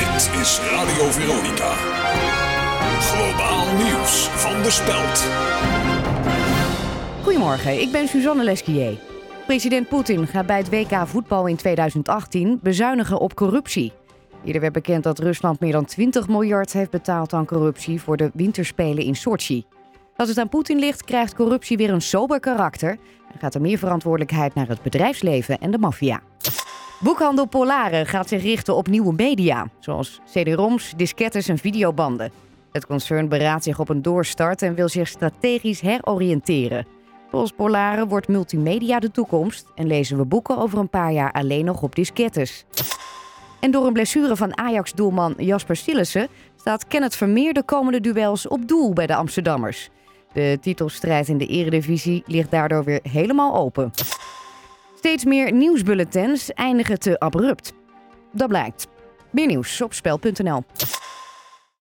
Dit is Radio Veronica. Globaal nieuws van de Speld. Goedemorgen, ik ben Suzanne Lesquier. President Poetin gaat bij het WK voetbal in 2018 bezuinigen op corruptie. Eerder werd bekend dat Rusland meer dan 20 miljard heeft betaald aan corruptie voor de winterspelen in Sochi. Als het aan Poetin ligt, krijgt corruptie weer een sober karakter en gaat er meer verantwoordelijkheid naar het bedrijfsleven en de maffia. Boekhandel Polare gaat zich richten op nieuwe media, zoals CD-ROMs, diskettes en videobanden. Het concern beraadt zich op een doorstart en wil zich strategisch heroriënteren. Volgens Polare wordt multimedia de toekomst en lezen we boeken over een paar jaar alleen nog op diskettes. En door een blessure van Ajax-doelman Jasper Sillissen staat Kenneth Vermeer de komende duels op doel bij de Amsterdammers. De titelstrijd in de eredivisie ligt daardoor weer helemaal open. Steeds meer nieuwsbulletins eindigen te abrupt. Dat blijkt. Meer nieuws op spel.nl.